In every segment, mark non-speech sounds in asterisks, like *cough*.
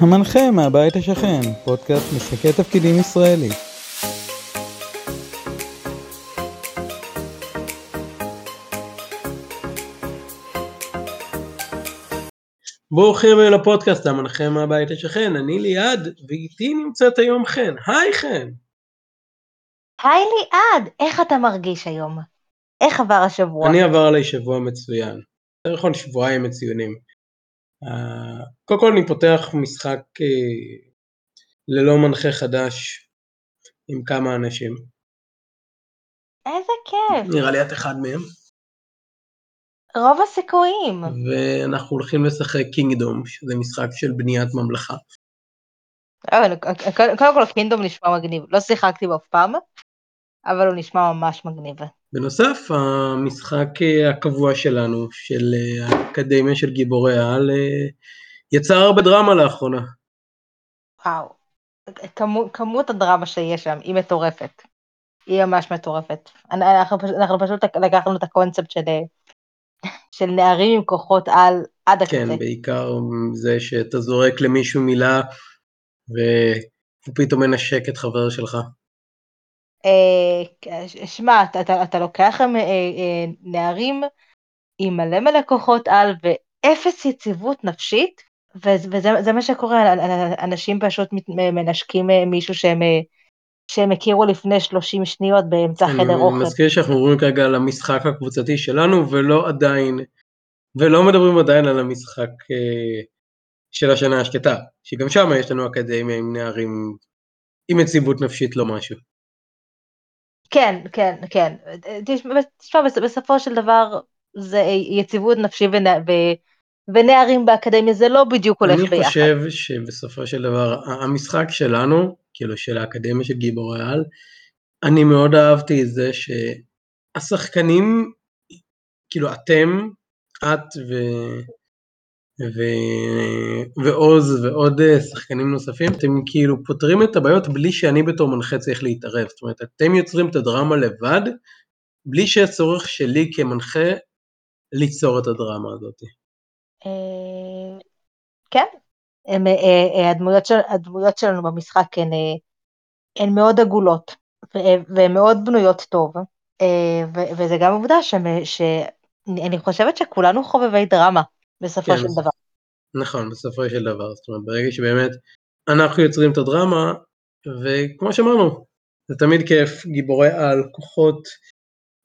המנחה מהבית השכן, פודקאסט משחקי תפקידים ישראלי. ברוכים אל הפודקאסט המנחה מהבית השכן, אני ליעד, ואיתי נמצאת היום חן. היי חן. היי ליעד, איך אתה מרגיש היום? איך עבר השבוע? אני עבר עליי שבוע מצוין. יותר נכון שבועיים מצוינים. Uh, קודם כל אני פותח משחק uh, ללא מנחה חדש עם כמה אנשים. איזה כיף. נראה לי את אחד מהם. רוב הסיכויים. ואנחנו הולכים לשחק קינגדום, שזה משחק של בניית ממלכה. קודם כל קינגדום נשמע מגניב, לא שיחקתי בו אף פעם, אבל הוא נשמע ממש מגניב. בנוסף, המשחק הקבוע שלנו, של האקדמיה של גיבורי העל, יצר הרבה דרמה לאחרונה. וואו, כמות, כמות הדרמה שיש שם היא מטורפת. היא ממש מטורפת. אנחנו, אנחנו פשוט לקחנו את הקונספט של, של נערים עם כוחות על עד הקצה. כן, בעיקר זה שאתה זורק למישהו מילה והוא פתאום מנשק את חבר שלך. אה, שמע, אתה, אתה, אתה לוקח אה, אה, נערים עם מלא מלא כוחות על ואפס יציבות נפשית, וזה מה שקורה, אנשים פשוט מנשקים מישהו שהם, שהם הכירו לפני 30 שניות באמצע חדר אוכל. אני מזכיר שאנחנו מדברים כרגע על המשחק הקבוצתי שלנו, ולא עדיין, ולא מדברים עדיין על המשחק של השנה השקטה, שגם שם יש לנו אקדמיה עם נערים עם יציבות נפשית לא משהו. כן, כן, כן. תשמע, בסופו של דבר זה יציבות נפשי ונע... ו... ונערים באקדמיה זה לא בדיוק הולך אני ביחד. אני חושב שבסופו של דבר המשחק שלנו, כאילו של האקדמיה של גיבורי על, אני מאוד אהבתי את זה שהשחקנים, כאילו אתם, את ו... ו... ועוז ועוד אה, שחקנים נוספים, אתם כאילו פותרים את הבעיות בלי שאני בתור מנחה צריך להתערב. זאת אומרת, אתם יוצרים את הדרמה לבד, בלי שיש צורך שלי כמנחה ליצור את הדרמה הזאת. אה, כן, אה, הדמויות, של, הדמויות שלנו במשחק הן, הן מאוד עגולות, והן מאוד בנויות טוב, וזה גם עובדה שאני חושבת שכולנו חובבי דרמה. בסופו כן, של דבר. נכון, בסופו של דבר, זאת אומרת, ברגע שבאמת אנחנו יוצרים את הדרמה, וכמו שאמרנו, זה תמיד כיף, גיבורי על, כוחות,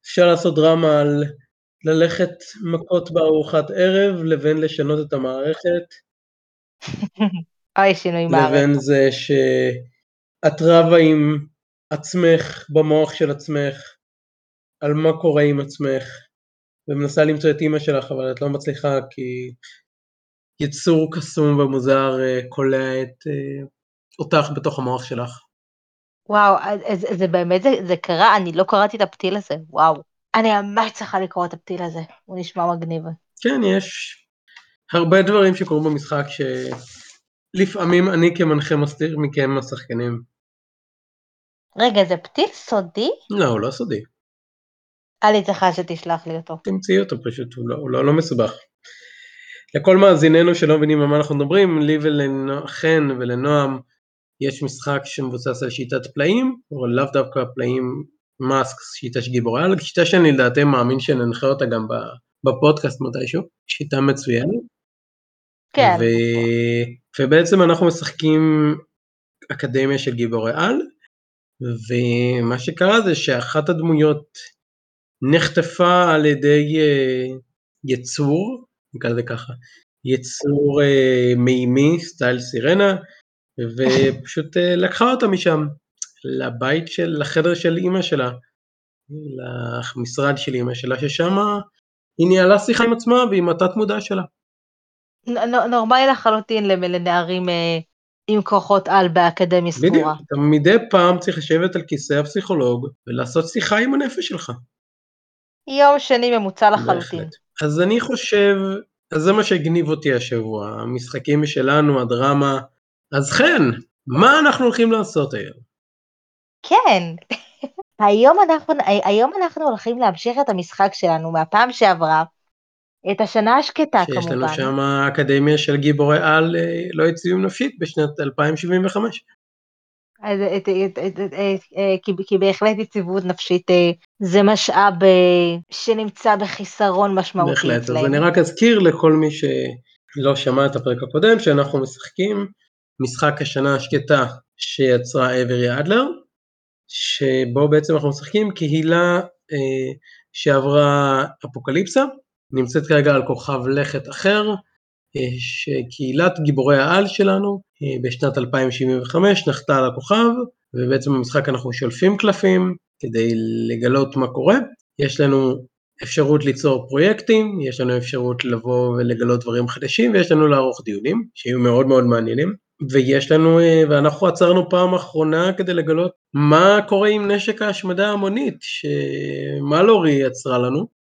אפשר לעשות דרמה על ללכת מכות בארוחת ערב, לבין לשנות את המערכת. *laughs* אוי, שינוי מערכת. לבין זה שאת רבה עם עצמך, במוח של עצמך, על מה קורה עם עצמך, ומנסה למצוא את אימא שלך, אבל את לא מצליחה כי יצור קסום ומוזר קולע אה, את אה, אותך בתוך המוח שלך. וואו, זה, זה באמת, זה, זה קרה, אני לא קראתי את הפתיל הזה, וואו. אני ממש צריכה לקרוא את הפתיל הזה, הוא נשמע מגניב. כן, יש הרבה דברים שקורים במשחק שלפעמים אני כמנחה מסתיר מכם השחקנים. רגע, זה פתיל סודי? לא, הוא לא סודי. אני צריכה שתשלח לי אותו. תמצאי אותו פשוט, הוא לא, הוא לא, לא מסובך. לכל מאזיננו שלא מבינים על מה אנחנו מדברים, לי ולחן ולנועם יש משחק שמבוסס על שיטת פלאים, אבל לאו דווקא פלאים מאסק, שיטה של גיבורי על, שיטה שאני לדעתי מאמין שננחה אותה גם בפודקאסט מתישהו, שיטה מצוינת. כן. ו... ובעצם אנחנו משחקים אקדמיה של גיבורי על, ומה שקרה זה שאחת הדמויות נחטפה על ידי uh, יצור, נקרא לזה ככה, יצור uh, מימי, סטייל סירנה, ופשוט uh, לקחה אותה משם, לבית של, לחדר של אימא שלה, למשרד של אימא שלה, ששם היא ניהלה שיחה עם עצמה ועם התת מודע שלה. נורמלי לחלוטין לנערים עם כוחות על באקדמיה סגורה. בדיוק, אתה מדי פעם צריך לשבת על כיסא הפסיכולוג ולעשות שיחה עם הנפש שלך. יום שני ממוצע לחלוטין. אז אני חושב, אז זה מה שהגניב אותי השבוע, המשחקים שלנו, הדרמה. אז חן, מה אנחנו הולכים לעשות היום? כן, *laughs* היום אנחנו, היום אנחנו הולכים להמשיך את המשחק שלנו מהפעם שעברה, את השנה השקטה שיש כמובן. לנו שם האקדמיה של גיבורי על אה, לא יציבים נפשית בשנת 2075. אז את- את- אה, כי- כי בהחלט יציבות נפשית אה, זה משאב אה, שנמצא בחיסרון משמעותי בהחלט, אז אצלנו. אני רק אזכיר לכל מי שלא שמע את הפרק הקודם, שאנחנו משחקים משחק השנה השקטה שיצרה אברי אדלר, שבו בעצם אנחנו משחקים קהילה אה, שעברה אפוקליפסה, נמצאת כרגע על כוכב לכת אחר, אה, שקהילת גיבורי העל שלנו אה, בשנת 2075 נחתה על הכוכב, ובעצם במשחק אנחנו שולפים קלפים כדי לגלות מה קורה. יש לנו אפשרות ליצור פרויקטים, יש לנו אפשרות לבוא ולגלות דברים חדשים, ויש לנו לערוך דיונים, שיהיו מאוד מאוד מעניינים. ויש לנו, אה, ואנחנו עצרנו פעם אחרונה כדי לגלות מה קורה עם נשק ההשמדה ההמונית, שמלורי יצרה לנו.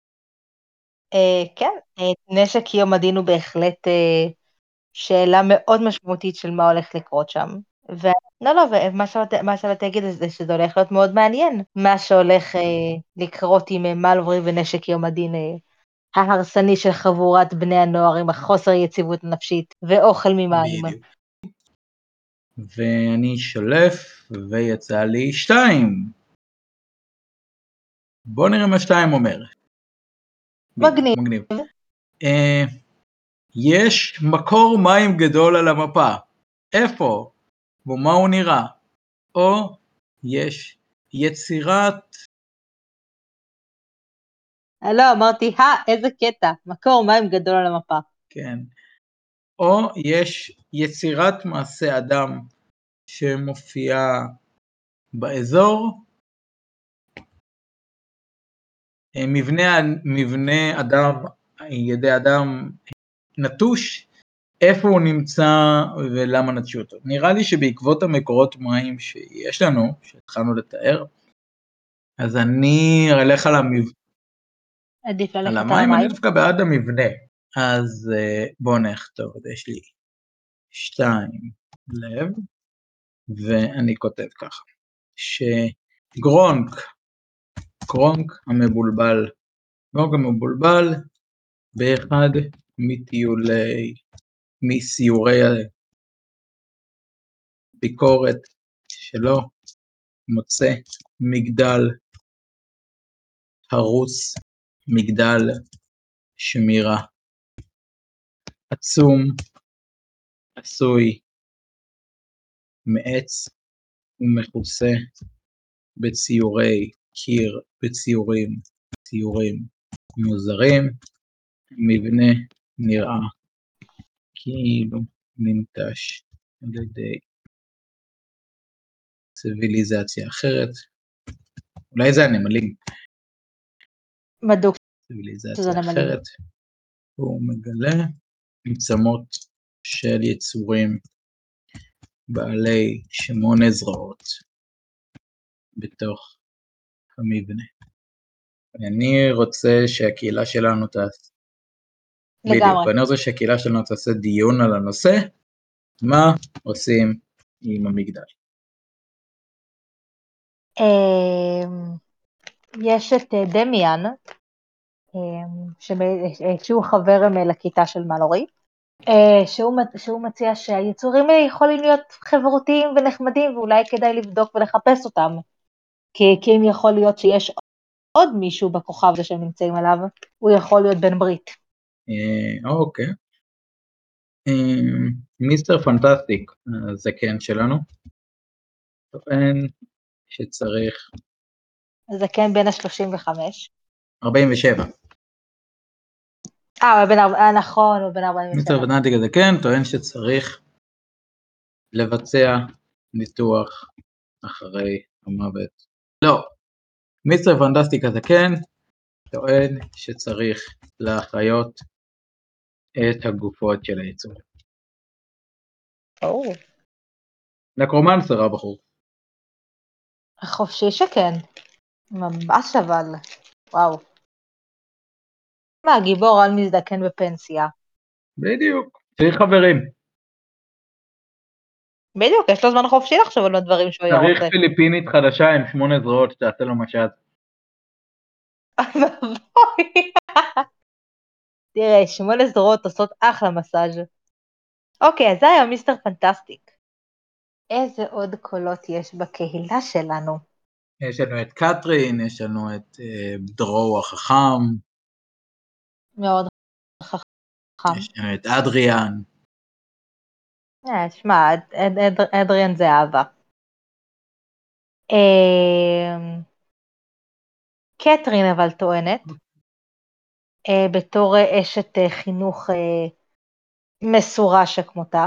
אה, כן, אה, נשק יום הדין הוא בהחלט אה, שאלה מאוד משמעותית של מה הולך לקרות שם. ו... לא, לא, ומה שבאתי מה שבאתי להגיד זה שזה הולך להיות מאוד מעניין, מה שהולך אה, לקרות עם אה, מלברי ונשק יום הדין אה, ההרסני של חבורת בני הנוער עם החוסר יציבות נפשית ואוכל ממים. ואני שולף, ויצא לי שתיים. בוא נראה מה שתיים אומר. מגניב. מגניב. אה, יש מקור מים גדול על המפה. איפה? ומה הוא נראה? או יש יצירת... אה, לא, אמרתי, הא, איזה קטע, מקור מים גדול על המפה. כן. או יש יצירת מעשה אדם שמופיעה באזור. מבנה, מבנה אדם, ידי אדם נטוש, איפה הוא נמצא ולמה נטשו אותו. נראה לי שבעקבות המקורות מים שיש לנו, שהתחלנו לתאר, אז אני אלך על, המב... עדיף על ללכת על המים, אני המים. דווקא בעד המבנה. אז אה, בואו נכתוב, יש לי שתיים לב, ואני כותב ככה, שגרונק, גרונק המבולבל, גרונק המבולבל באחד מטיולי, מסיורי הביקורת שלו, מוצא מגדל הרוס, מגדל שמירה. עצום, עשוי מעץ ומכוסה בציורי קיר, בציורים, ציורים מוזרים, המבנה נראה כאילו ננטש על ידי ציוויליזציה אחרת, אולי זה הנמלים, בדוק. ציוויליזציה. אחרת, הוא מגלה עצמות של יצורים בעלי שמונה זרועות בתוך המבנה. אני רוצה שהקהילה שלנו תעשה, בדיוק, לגמרי. ואני רוצה שהקהילה שלנו תעשה דיון על הנושא, מה עושים עם המגדל. אמ, יש את אה, דמיאן, אמ, אה, שהוא חבר אה, לכיתה של מלורי, שהוא, מציע שהיצורים האלה יכולים להיות חברותיים ונחמדים ואולי כדאי לבדוק ולחפש אותם, כי, אם יכול להיות שיש עוד מישהו בכוכב הזה שהם נמצאים עליו, הוא יכול להיות בן ברית. אה, אוקיי. אה, מיסטר פנטסטיק, הזקן שלנו, טוען שצריך זה כן בין ה-35. 47. אה, הוא בן ארבע- אה, נכון, הוא בן 47. מיסטר פנטסטיק הזקן טוען שצריך לבצע ניתוח אחרי המוות. לא, מיסטר פנטסטיק הזקן טוען שצריך להחיות את הגופות של היצורים. או, נקרומנסר הבחור. חופשי שכן. ממש אבל. וואו. מה, גיבור על מזדקן בפנסיה. בדיוק. צריך חברים. בדיוק, יש לו זמן חופשי לחשוב על הדברים שהוא היה צריך רוצה. פיליפינית חדשה עם שמונה זרועות שתעשה לו משט. ואבוי. *laughs* תראה, שמונה זרועות עושות אחלה מסאז'. אוקיי, אז זה היה מיסטר פנטסטיק. איזה עוד קולות יש בקהילה שלנו? יש לנו את קטרין, יש לנו את אה, דרו החכם, מאוד חכם. יש לנו את אדריאן. אה, שמע, אד- אד- אד- אדריאן זה אהבה. אמ, קתרין אבל טוענת, אה, בתור אשת אה, חינוך מסורה שכמותה,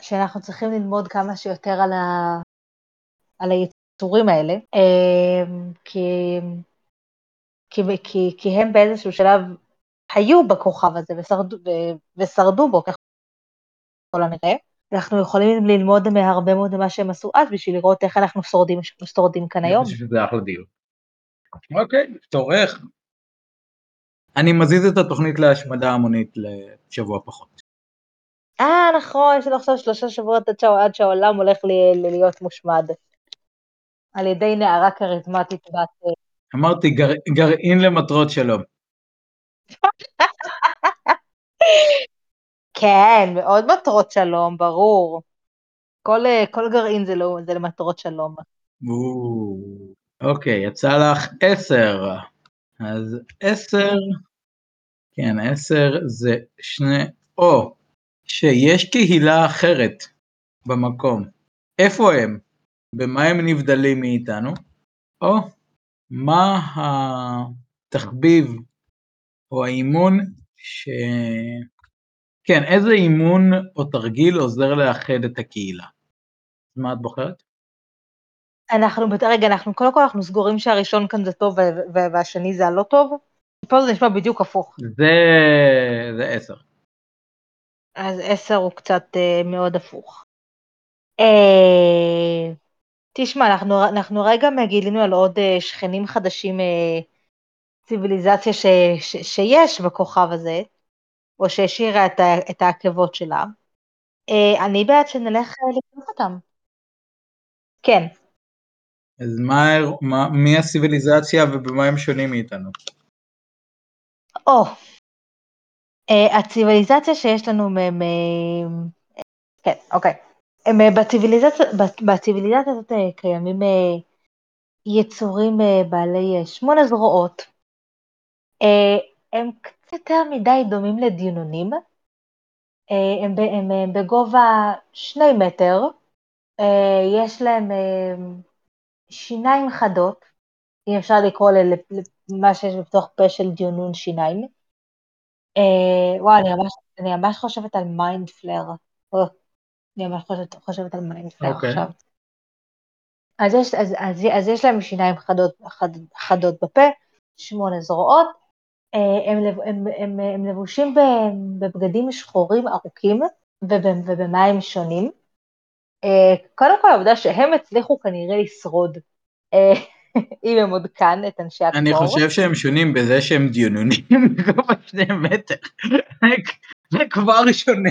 שאנחנו צריכים ללמוד כמה שיותר על, ה... על היצורים האלה, אמ, כי... כי, כי, הם באיזשהו שלב היו בכוכב הזה ושרדו, ושרדו בו ככל הנראה. אנחנו יכולים ללמוד מהרבה מאוד ממה שהם עשו אז בשביל לראות איך אנחנו שורדים, שורדים כאן היום. אני חושב שזה אחלה דיון. אוקיי, תורך. אני מזיז את התוכנית להשמדה המונית לשבוע פחות. אה, נכון, יש לנו עכשיו שלושה שבועות עד, שה, עד שהעולם הולך ל, ל, להיות מושמד. על ידי נערה כריזמטית בת... אמרתי גר, גרעין למטרות שלום. *laughs* כן, מאוד מטרות שלום, ברור. כל, אה, כל גרעין זה, לא, זה למטרות שלום. או, אוקיי, יצא לך עשר. אז עשר, כן, עשר זה שני, או, שיש קהילה אחרת במקום. איפה הם? במה הם נבדלים מאיתנו? או, מה התחביב או האימון ש... כן, איזה אימון או תרגיל עוזר לאחד את הקהילה? מה את בוחרת? אנחנו, רגע, אנחנו, קודם כל אנחנו סגורים שהראשון כאן זה טוב והשני זה הלא טוב? פה זה נשמע בדיוק הפוך. זה, זה עשר. אז עשר הוא קצת אה, מאוד הפוך. אה, תשמע, אנחנו, אנחנו רגע גילינו על עוד אה, שכנים חדשים, אה, ציוויליזציה ש, ש, שיש בכוכב הזה, או שהשאירה את, ה- את העקבות שלה. אה, אני בעד שנלך אה, לקרוא אותם. כן, אז מה, מה, מי הסיביליזציה ובמה הם שונים מאיתנו? או, אה, הציוויליזציה שיש לנו מ... מ- כן, אוקיי. בציוויליזציה, בציוויליזציה הזאת קיימים יצורים בעלי שמונה זרועות. הם יותר מדי דומים לדיונונים. אה, הם, הם, הם בגובה שני מטר. אה, יש להם אה, שיניים חדות, אם אפשר לקרוא למה שיש בתוך פה של דיונון שיניים. וואי, אני ממש, אני ממש חושבת על mind flayer. אני ממש חושבת, חושבת על mind flayer אוקיי. עכשיו. אז יש, אז, אז, אז יש להם שיניים חדות, חד, חדות בפה, שמונה זרועות, הם, לב- הם, הם, הם לבושים בבגדים שחורים ארוכים וב- ובמים שונים. אה, קודם כל העובדה שהם הצליחו כנראה לשרוד, אה, *laughs* אם הם עוד כאן, את אנשי הכפור. אני חושב שהם שונים בזה שהם דיונונים *laughs* בגובה שני מטר. *laughs* זה כבר שונה.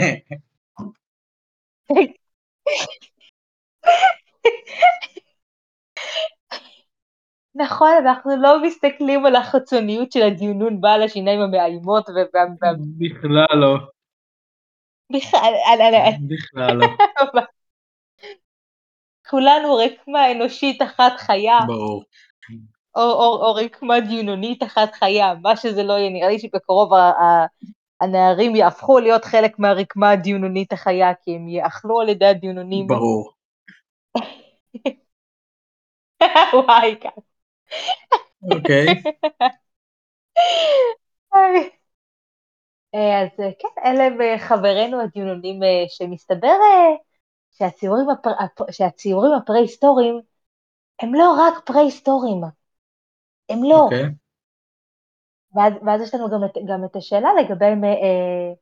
נכון, אנחנו לא מסתכלים על החיצוניות של הדיונון בעל השיניים המאיימות ובכלל, בכלל לא. על- בכלל לא. *laughs* כולנו רקמה אנושית אחת חיה, ברור. או, או, או רקמה דיונונית אחת חיה, מה שזה לא יהיה, נראה לי שבקרוב ה- ה- הנערים יהפכו להיות חלק מהרקמה הדיונונית החיה, כי הם יאכלו על ידי הדיונונים. ברור. *laughs* וואי, כן. אוקיי. אה, אז אה, כן, אלה חברינו הדיונונים אה, שמסתבר שהציורים, הפר... הפ- שהציורים הפרה-היסטוריים הם לא רק פרה-היסטוריים, הם לא. אוקיי. ואז, ואז יש לנו גם את, גם את השאלה לגבי אה,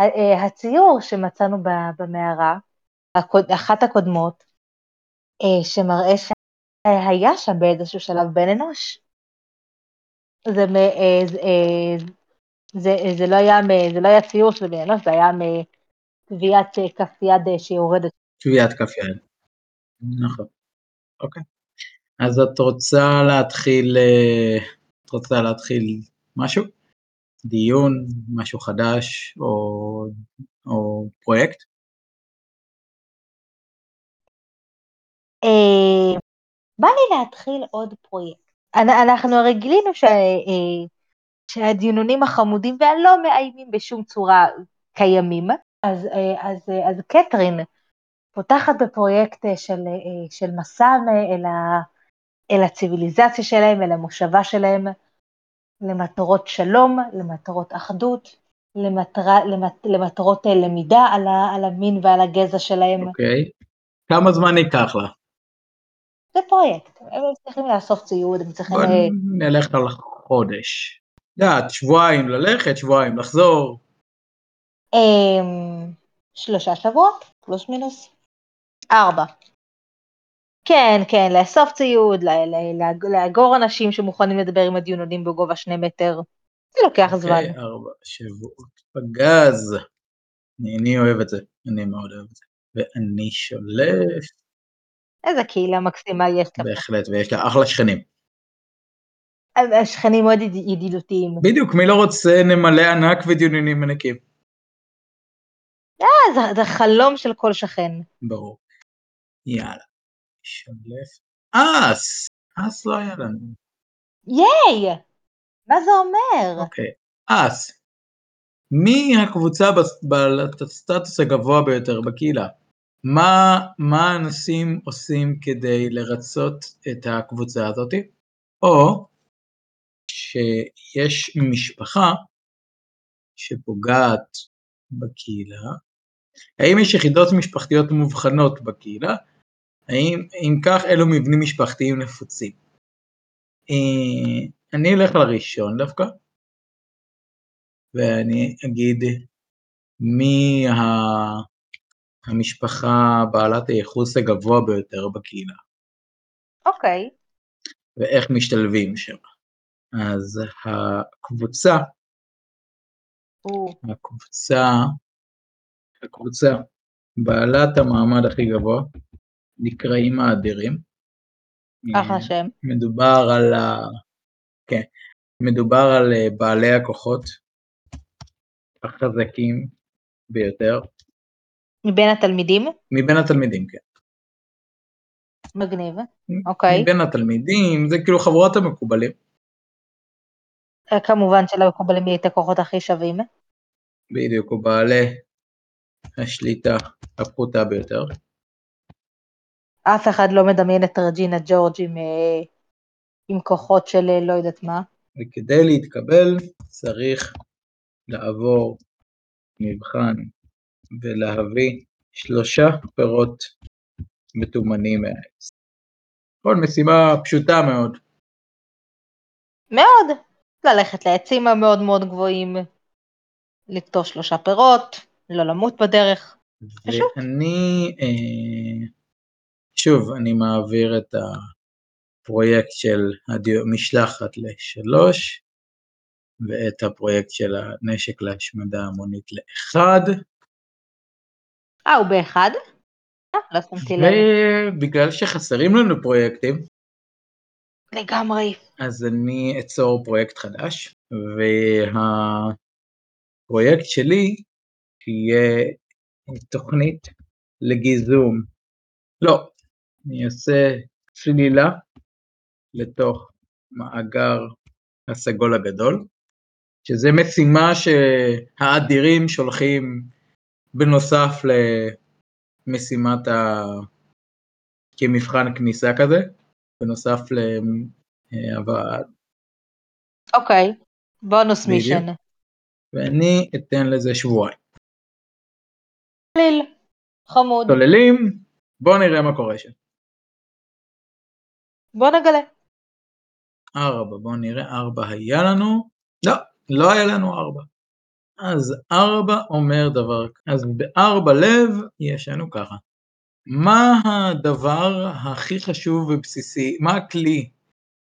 אה, הציור שמצאנו במערה, הקוד, אחת הקודמות, אה, שמראה שהיה שם באיזשהו שלב בן אנוש. זה, מ- אה, זה, אה, זה, זה, לא היה, זה לא היה ציור של בן אנוש, זה היה מטביעת אה, כף יד אה, שיורדת. טביעת כף יד. נכון. אוקיי. אז את רוצה להתחיל, אה, את רוצה להתחיל משהו? דיון, משהו חדש או, או פרויקט? אה, בא לי להתחיל עוד פרויקט. אנ- אנחנו הרי גילינו שה- אה, שהדיונונים החמודים והלא מאיימים בשום צורה קיימים, אז, אה, אז, אה, אז קתרין פותחת בפרויקט אה, של, אה, של מסע אל, ה, אל הציוויליזציה שלהם, אל המושבה שלהם, למטרות שלום, למטרות אחדות, למטרה, למט, למטרות אה, למידה על, ה, על המין ועל הגזע שלהם. אוקיי. כמה זמן ייקח לה? זה פרויקט, הם צריכים לאסוף ציוד, הם צריכים... בוא אה, נלך על חודש. את יודעת, שבועיים ללכת, שבועיים לחזור. אמ, שלושה שבועות, פלוס מינוס. ארבע. כן, כן, לאסוף ציוד, לאגור אנשים שמוכנים לדבר עם הדיונונים בגובה שני מטר. זה לוקח זמן. אוקיי, ארבע שבועות. פגז. אני אוהב את זה, אני מאוד אוהב את זה. ואני שולף, איזה קהילה מקסימה יש לך. בהחלט, ויש לה אחלה שכנים. השכנים מאוד יד- ידידותיים. בדיוק, מי לא רוצה נמלי ענק ודיוננים ענקים? אה, זה- זה חלום של כל שכן. ברור. יאללה. שולף. אס! אס לא היה לנו. ייי! מה זה אומר? אוקיי. אס. מי הקבוצה בס- בעלת הסטטוס הגבוה ביותר בקהילה? מה, מה האנשים עושים כדי לרצות את הקבוצה הזאת? או שיש משפחה שפוגעת בקהילה, האם יש יחידות משפחתיות מובחנות בקהילה? האם אם כך אילו מבנים משפחתיים נפוצים? אה, אני אלך לראשון דווקא, ואני אגיד מי ה- המשפחה בעלת הייחוס הגבוה ביותר בקהילה, אוקיי. ואיך משתלבים שם. אז הקבוצה, הוא- הקבוצה, הקבוצה בעלת המעמד הכי גבוה, נקראים האדירים. אחלה שם. מדובר על ה... כן, מדובר על אה, בעלי הכוחות החזקים ביותר, מבין התלמידים? מבין התלמידים, כן. מגניב. אוקיי. מבין התלמידים, זה כאילו חבורת המקובלים, אה, כמובן שלמקובלים יהיה את הכוחות הכי שווים. בדיוק, או בעלי השליטה הפחותה ביותר. אף אחד לא מדמיין את רג'ינה ג'ורג' עם, אה, עם כוחות של אה, לא יודעת מה. וכדי להתקבל צריך לעבור מבחן ולהביא שלושה פירות מתומנים מהעץ. כל משימה פשוטה מאוד. מאוד. ללכת לעצים המאוד מאוד גבוהים, לקטור שלושה פירות, לא למות בדרך. פשוט. ואני, אה, שוב, אני מעביר את הפרויקט של הדיו- משלחת לשלוש, ואת הפרויקט של הנשק להשמדה המונית לאחד, אה, הוא באחד? אה, לא שמתי לב. ובגלל שחסרים לנו פרויקטים, לגמרי. אז אני אצור פרויקט חדש, והפרויקט שלי יהיה תוכנית לגיזום. לא, אני אעשה צלילה לתוך מאגר הסגול הגדול, שזה משימה שהאדירים שולחים בנוסף למשימת ה... כמבחן כניסה כזה, בנוסף להבאת, אוקיי. בונוס. מישן. ואני אתן לזה שבועיים. ליל. חמוד. צוללים, בואו נראה מה קורה שם. בוא נגלה. ארבע, בואו נראה, ארבע היה לנו, לא, לא היה לנו ארבע. אז ארבע אומר דבר, אז בארבע לב יש לנו ככה. מה הדבר הכי חשוב ובסיסי, מה הכלי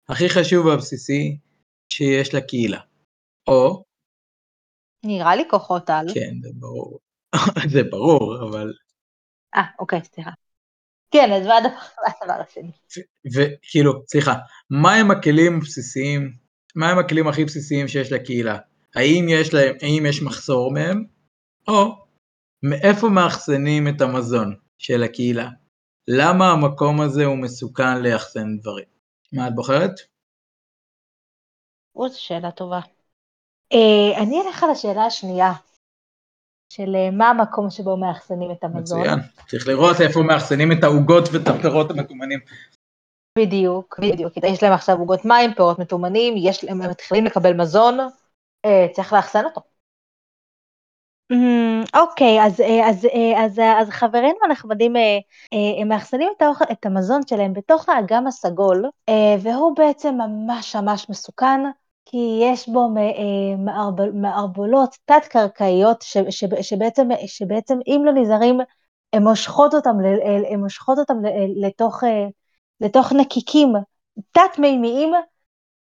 הכי חשוב והבסיסי שיש לקהילה? או, נראה לי כוחות על. כן, זה ברור, *laughs* זה ברור, אבל, אה, אוקיי, סליחה. כן, אז מה הדבר *laughs* השני? וכאילו, סליחה, מה הם הכלים הבסיסיים, מה הם הכלים הכי בסיסיים שיש לקהילה? האם יש להם, האם יש מחסור מהם, או מאיפה מאחסנים את המזון של הקהילה? למה המקום הזה הוא מסוכן לאחסן דברים? מה את בוחרת? או, זו שאלה טובה. אה, אני אלך על השאלה השנייה, של אה, מה המקום שבו מאחסנים את המזון. מצוין. צריך לראות איפה מאחסנים את העוגות ואת הפירות המטומנים. בדיוק, בדיוק. יש להם עכשיו עוגות מים, פירות מטומנים, יש להם, הם מתחילים לקבל מזון, צריך לאחסן אותו. אמ, אוקיי, אז, אה, אז, אה, אז, אז חברינו הנחמדים, מאחסנים את, האוכל, את המזון שלהם בתוך האגם הסגול, והוא בעצם ממש ממש מסוכן, כי יש בו מערבולות תת-קרקעיות, שבעצם, שבעצם אם לא נזהרים, הן מושכות אותם, הן מושכות אותם לתוך, לתוך נקיקים תת-מימיים,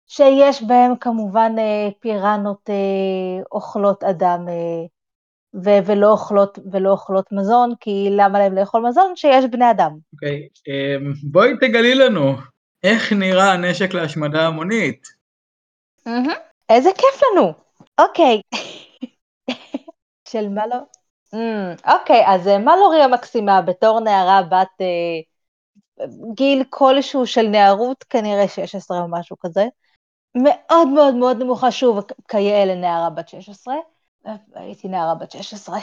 שיש בהם כמובן פיראנות אוכלות אדם ו- ולא, אוכלות, ולא אוכלות מזון, כי למה להם לאכול מזון? שיש בני אדם. אוקיי, okay, אמ, um, בואי תגלי לנו, איך נראה הנשק להשמדה המונית? Mm-hmm. איזה כיף לנו. אוקיי. *laughs* של מה לא? Mm, אוקיי, אז אה, מלורי המקסימה בתור נערה בת uh, גיל כלשהו של נערות, כנראה 16 או משהו כזה, מאוד מאוד מאוד נמוכה, שוב, כיאה לנערה בת 16, הייתי נערה בת 16.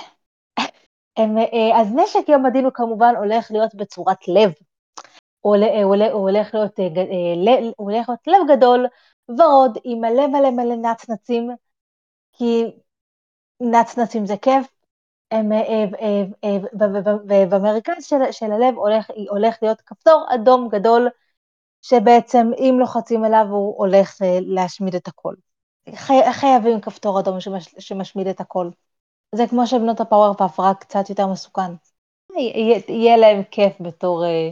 הם, אה, אז נשק יום הדין הוא כמובן הולך להיות בצורת לב. הוא, הוא, הולך להיות, אה, אה, הוא הולך להיות לב גדול, ורוד עם מלא מלא מלא נצנצים, כי נצנצים זה כיף, ובמרכז של, הלב הולך להיות כפתור אדום גדול, שבעצם אם לוחצים עליו הוא הולך להשמיד את הכל. חי, חייבים כפתור אדום שמש, שמשמיד את הכל. זה כמו שבנות הפאוור פאף, רק קצת יותר מסוכן. יהיה, יהיה להם כיף בתור אה,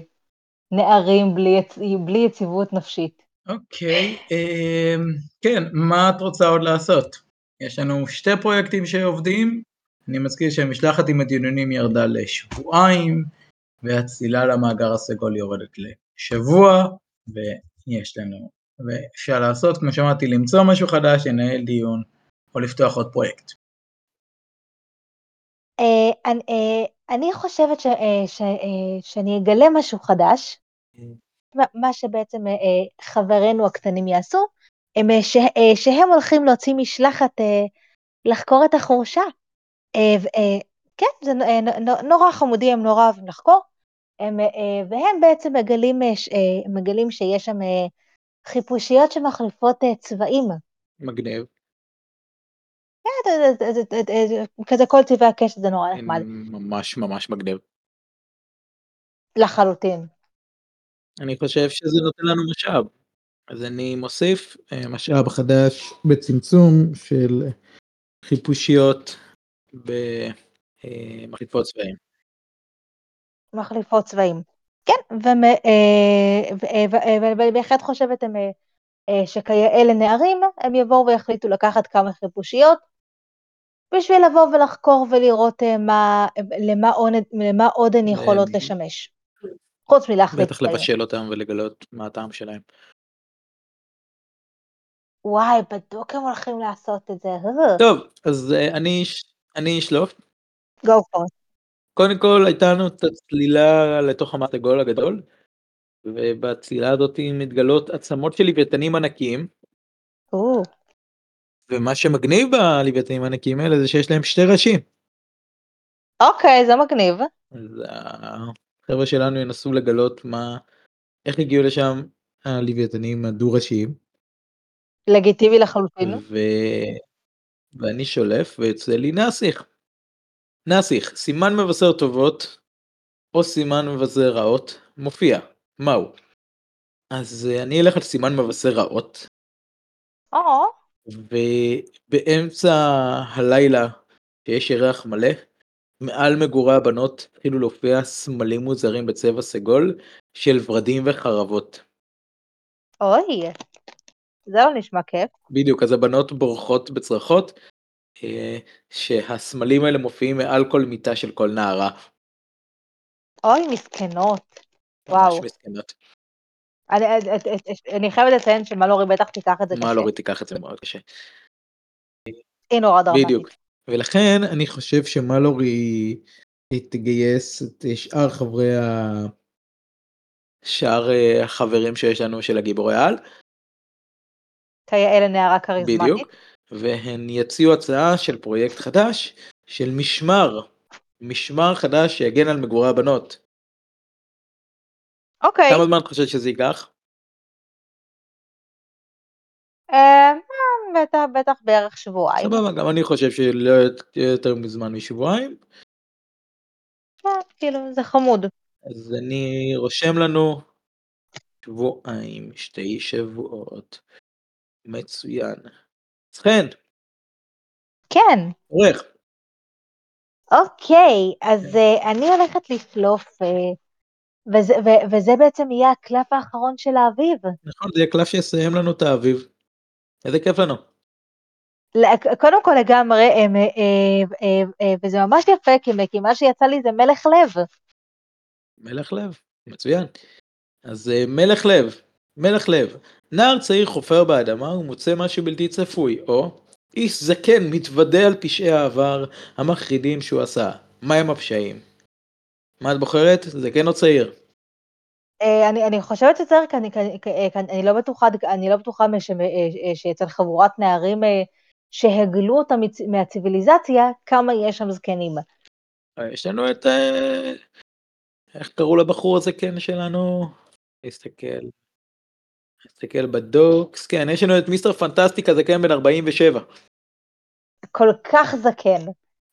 נערים בלי, בלי יציבות נפשית. אוקיי, okay, אה, כן, מה את רוצה עוד לעשות? יש לנו שתי פרויקטים שעובדים, אני מזכיר שהמשלחת עם הדיוננים ירדה לשבועיים, והצלילה למאגר הסגול יורדת לשבוע, ויש לנו ואפשר לעשות, כמו שאמרתי, למצוא משהו חדש, לנהל דיון, או לפתוח עוד פרויקט. אה, אה, אני חושבת אה, שאני אגלה משהו חדש, מה שבעצם חברינו הקטנים יעשו, הם שהם הולכים להוציא משלחת לחקור את החורשה. כן, זה נורא חמודי, הם נורא אוהבים לחקור, והם בעצם מגלים, מגלים שיש שם חיפושיות שמחליפות אה, צבעים. מגניב. כן, כזה כל צבעי הקשת זה נורא נחמד. ממש ממש מגניב. לחלוטין. אני חושב שזה נותן לנו משאב. אז אני מוסיף אה, משאב חדש בצמצום של חיפושיות במחליפות אה, צבעים. מחליפות צבעים. כן, ואני בהחלט חושבת שכיאה לנערים, הם יבואו ויחליטו לקחת כמה חיפושיות, בשביל לבוא ולחקור ולראות מה, למה, עוד, למה עוד הן יכולות לשמש. חוץ מלהחליט. בטח לבשל אותם ולגלות מה הטעם שלהם. וואי, בדוק הם הולכים לעשות את זה. טוב, אז אני אשלוף. go for it. קודם כל הייתה לנו את הצלילה לתוך המטגול הגדול, ובצלילה הזאת מתגלות עצמות של לוויתנים ענקיים. או. ומה שמגניב בלוויתנים הענקיים האלה זה שיש להם שתי ראשים. אוקיי, זה מגניב. אז החבר'ה שלנו ינסו לגלות מה, איך הגיעו לשם הלוויתנים הדו-ראשיים. לגיטימי לחלוטין. ו... ואני שולף ויוצא לי נאסיך. נאסיך, סימן מבשר טובות או סימן מבשר רעות, מופיע, מהו? אז אה, אני אלך על סימן מבשר רעות. או. ובאמצע הלילה, שיש ירח מלא, מעל מגורי הבנות התחילו להופיע סמלים מוזרים בצבע סגול של ורדים וחרבות. אוי, זה לא נשמע כיף. בדיוק, אז הבנות בורחות בצרחות, שהסמלים האלה מופיעים מעל כל מיטה של כל נערה. אוי, מסכנות. וואו. ממש מסכנות. אני, אני, אני חייבת לציין שמלורי בטח תיקח את זה קשה. מלורי תיקח את זה מאוד קשה. היא נורא דרמטית. בדיוק. ולכן אני חושב שמלורי תגייס את שאר חברי ה... שאר אה, החברים שיש לנו של הגיבורי על. כיאה לנערה כריזמטית. בדיוק. והן יציעו הצעה של פרויקט חדש של משמר. משמר חדש שיגן על מגורי הבנות. אוקיי. כמה זמן את חושבת שזה ייקח? אה, בטח, בטח בערך שבועיים. סבבה, גם אני חושב שלא יותר מזמן משבועיים. אה, כאילו, זה חמוד. אז אני רושם לנו שבועיים, שתי שבועות. מצוין. חן, כן. עורך. אוקיי, אז אה, אני הולכת לפלוף, אה, וזה, ו- וזה בעצם יהיה הקלף האחרון של האביב. נכון, זה יהיה קלף שיסיים לנו את האביב. איזה כיף לנו. קודם כל לגמרי, אה, וזה ממש יפה, כי, מה שיצא לי זה מלך לב. מלך לב, מצוין. אז מלך לב, מלך לב. נער צעיר חופר באדמה ומוצא משהו בלתי צפוי, או איש זקן מתוודה על פשעי העבר המחרידים שהוא עשה. מהם הפשעים? מה את בוחרת? זקן או צעיר? אה, אני, אני חושבת יותר, כי אני, כי, אני לא בטוחה, אני לא בטוחה אה, שאצל חבורת נערים אה, שהגלו אותם מהציוויליזציה, כמה יש שם זקנים. אה, יש לנו את... אה, איך קראו לבחור הזקן שלנו? נסתכל. נסתכל בדוקס. כן, יש לנו את מיסטר פנטסטיקה זקן בן 47. כל כך זקן.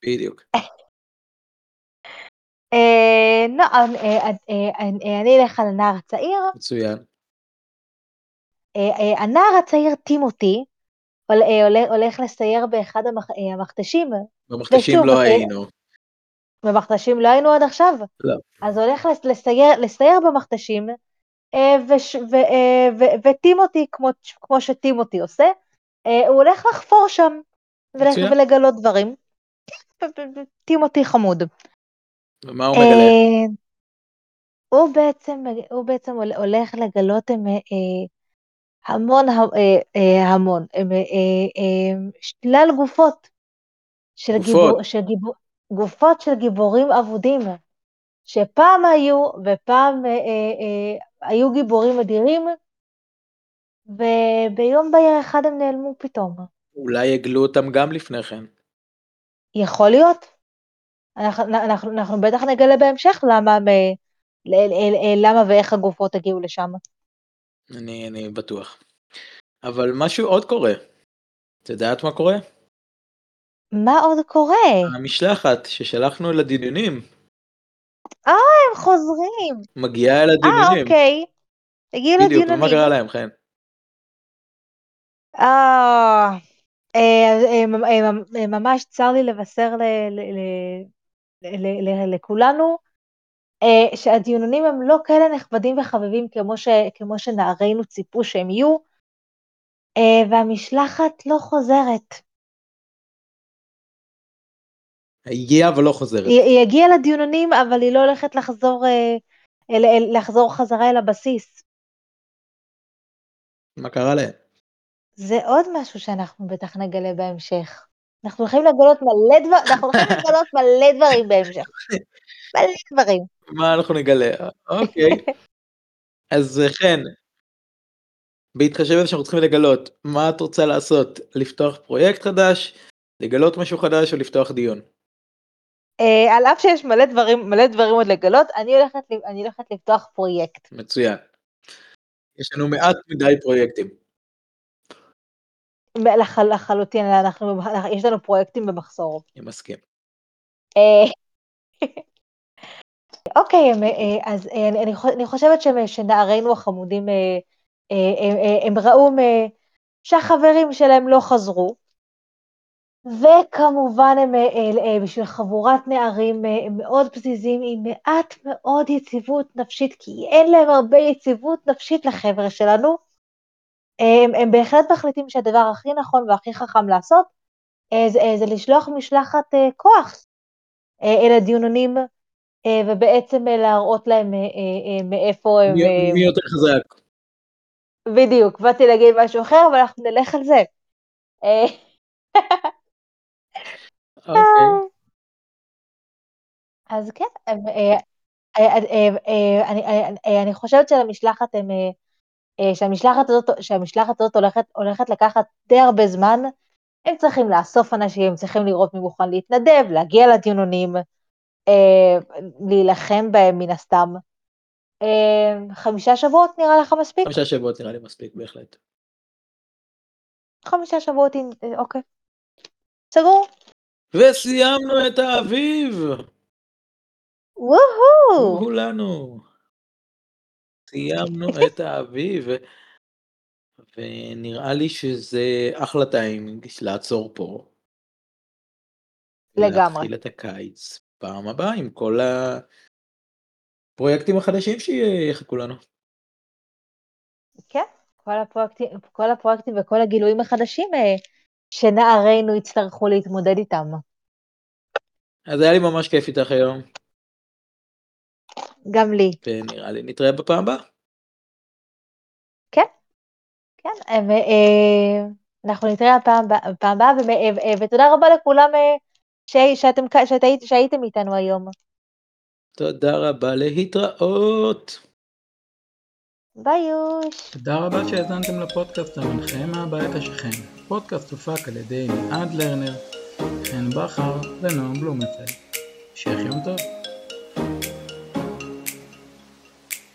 בדיוק. *laughs* אה, לא, אה, אה, אני אלך על הנער הצעיר. מצוין. הנער הצעיר טימותי הול- הולך- לסייר באחד המכ- המכתשים, במכתשים לא היינו. במכתשים לא היינו עד עכשיו, לא. אז הולך לס- לסייר, במכתשים, וטימותי, כמו, כמו שטימותי עושה, אה, הוא הולך לחפור שם. ולגלות דברים. טימותי חמוד. ומה הוא מגלה? אה, הוא בעצם, הוא בעצם הול- הולך לגלות הם, אה, המון, אה, אה, המון, הם, אה, אה, שלל גופות של, גופות. גיבור, של גיבור, גופות של גיבורים אבודים, שפעם היו ופעם אה, אה, אה, היו גיבורים אדירים, וביום בהיר אחד הם נעלמו פתאום. אולי הגלו אותם גם לפני כן. יכול להיות. אנחנו, אנחנו, אנחנו בטח נגלה בהמשך למה, מ, ל- ל- ל- למה ואיך הגופות הגיעו לשם. אני, אני בטוח. אבל משהו עוד קורה. את יודעת מה קורה? מה עוד קורה? המשלחת ששלחנו לדיונים הם חוזרים. מגיעה אל אה, הדיונים. אוקיי. הגיעו בדיוק, לדיונים. ומה קרה להם, חן? אה, אה, אה, אה, אה, ממש צר לי לבשר לכולנו אה, שהדיונונים הם לא כאלה נכבדים וחביבים כמו, ש, כמו שנערינו ציפו שהם יהיו, אה, והמשלחת לא חוזרת. הגיעה אבל לא חוזרת. היא, היא הגיעה לדיונונים, אבל היא לא הולכת לחזור, אה, אל, אל, לחזור חזרה אל הבסיס. מה קרה להם? זה עוד משהו שאנחנו בטח נגלה בהמשך. אנחנו הולכים לגלות מלא דברים, אנחנו הולכים *laughs* לגלות מלא דברים בהמשך. מלא דברים. מה אנחנו נגלה? אוקיי. *laughs* אז חן, בהתחשב בזה שאנחנו צריכים לגלות מה את רוצה לעשות, לפתוח פרויקט חדש, לגלות משהו חדש או לפתוח דיון? אה, על אף שיש מלא דברים, מלא דברים עוד לגלות, אני הולכת, אני הולכת לפתוח פרויקט. מצוין. יש לנו מעט מדי פרויקטים. לח, לחלוטין, אנחנו, יש לנו פרויקטים במחסור. אני מסכים. אה, *laughs* אוקיי, אה, אז אה, אני, אני חו- אני חושבת שנערינו החמודים, אה, אה, הם, אה, הם ראו אה, שהחברים שלהם לא חזרו, וכמובן הם אה, אה, בשביל חבורת נערים אה, מאוד פזיזים עם מעט מאוד יציבות נפשית, כי אין להם הרבה יציבות נפשית לחבר'ה שלנו, הם, הם בהחלט מחליטים שהדבר הכי נכון והכי חכם לעשות אה, זה, אה, זה לשלוח משלחת אה, כוח אה, אל הדיונונים אה, ובעצם אה, להראות להם אה, אה, אה, מאיפה הם... מי- אה, מי יותר חזק? בדיוק, באתי להגיד משהו אחר, אבל אנחנו נלך על זה. *laughs* אוקיי. אז כן, אה, אה, אה, אני, אני חושבת שלמשלחת הם, שהמשלחת הזאת, שהמשלחת הזאת הולכת, הולכת לקחת די הרבה זמן, הם צריכים לאסוף אנשים, הם צריכים לראות מי מוכן להתנדב, להגיע לדיונונים, אה, להילחם בהם מן הסתם. אה, חמישה שבועות נראה לך מספיק? חמישה שבועות נראה לי מספיק בהחלט. חמישה שבועות, אוקיי. סגור? וסיימנו את האביב! וואו! כולנו. סיימנו את האביב, ונראה לי שזה אחלה טיימינג לעצור פה. לגמרי. להתחיל את הקיץ פעם הבאה עם כל הפרויקטים החדשים שיחכו לנו. כן, כל הפרויקטים, כל הפרויקטים וכל הגילויים החדשים אה, שנערינו יצטרכו להתמודד איתם. אז היה לי ממש כיף איתך היום, גם לי. ונראה לי נתראה בפעם הבאה. כן, כן, אה, אה, אנחנו נתראה בפעם הבאה, אה, אה, ותודה רבה לכולם אה, ש- שאתם כ- שאת היית- שהייתם איתנו היום. תודה רבה, להתראות. ביי יוש. תודה רבה שהאזנתם לפודקאסט המנחה מהבית השכן. פודקאסט הופק על ידי אלעד לרנר, חן בכר ונועם בלומפלד. המשך יום טוב.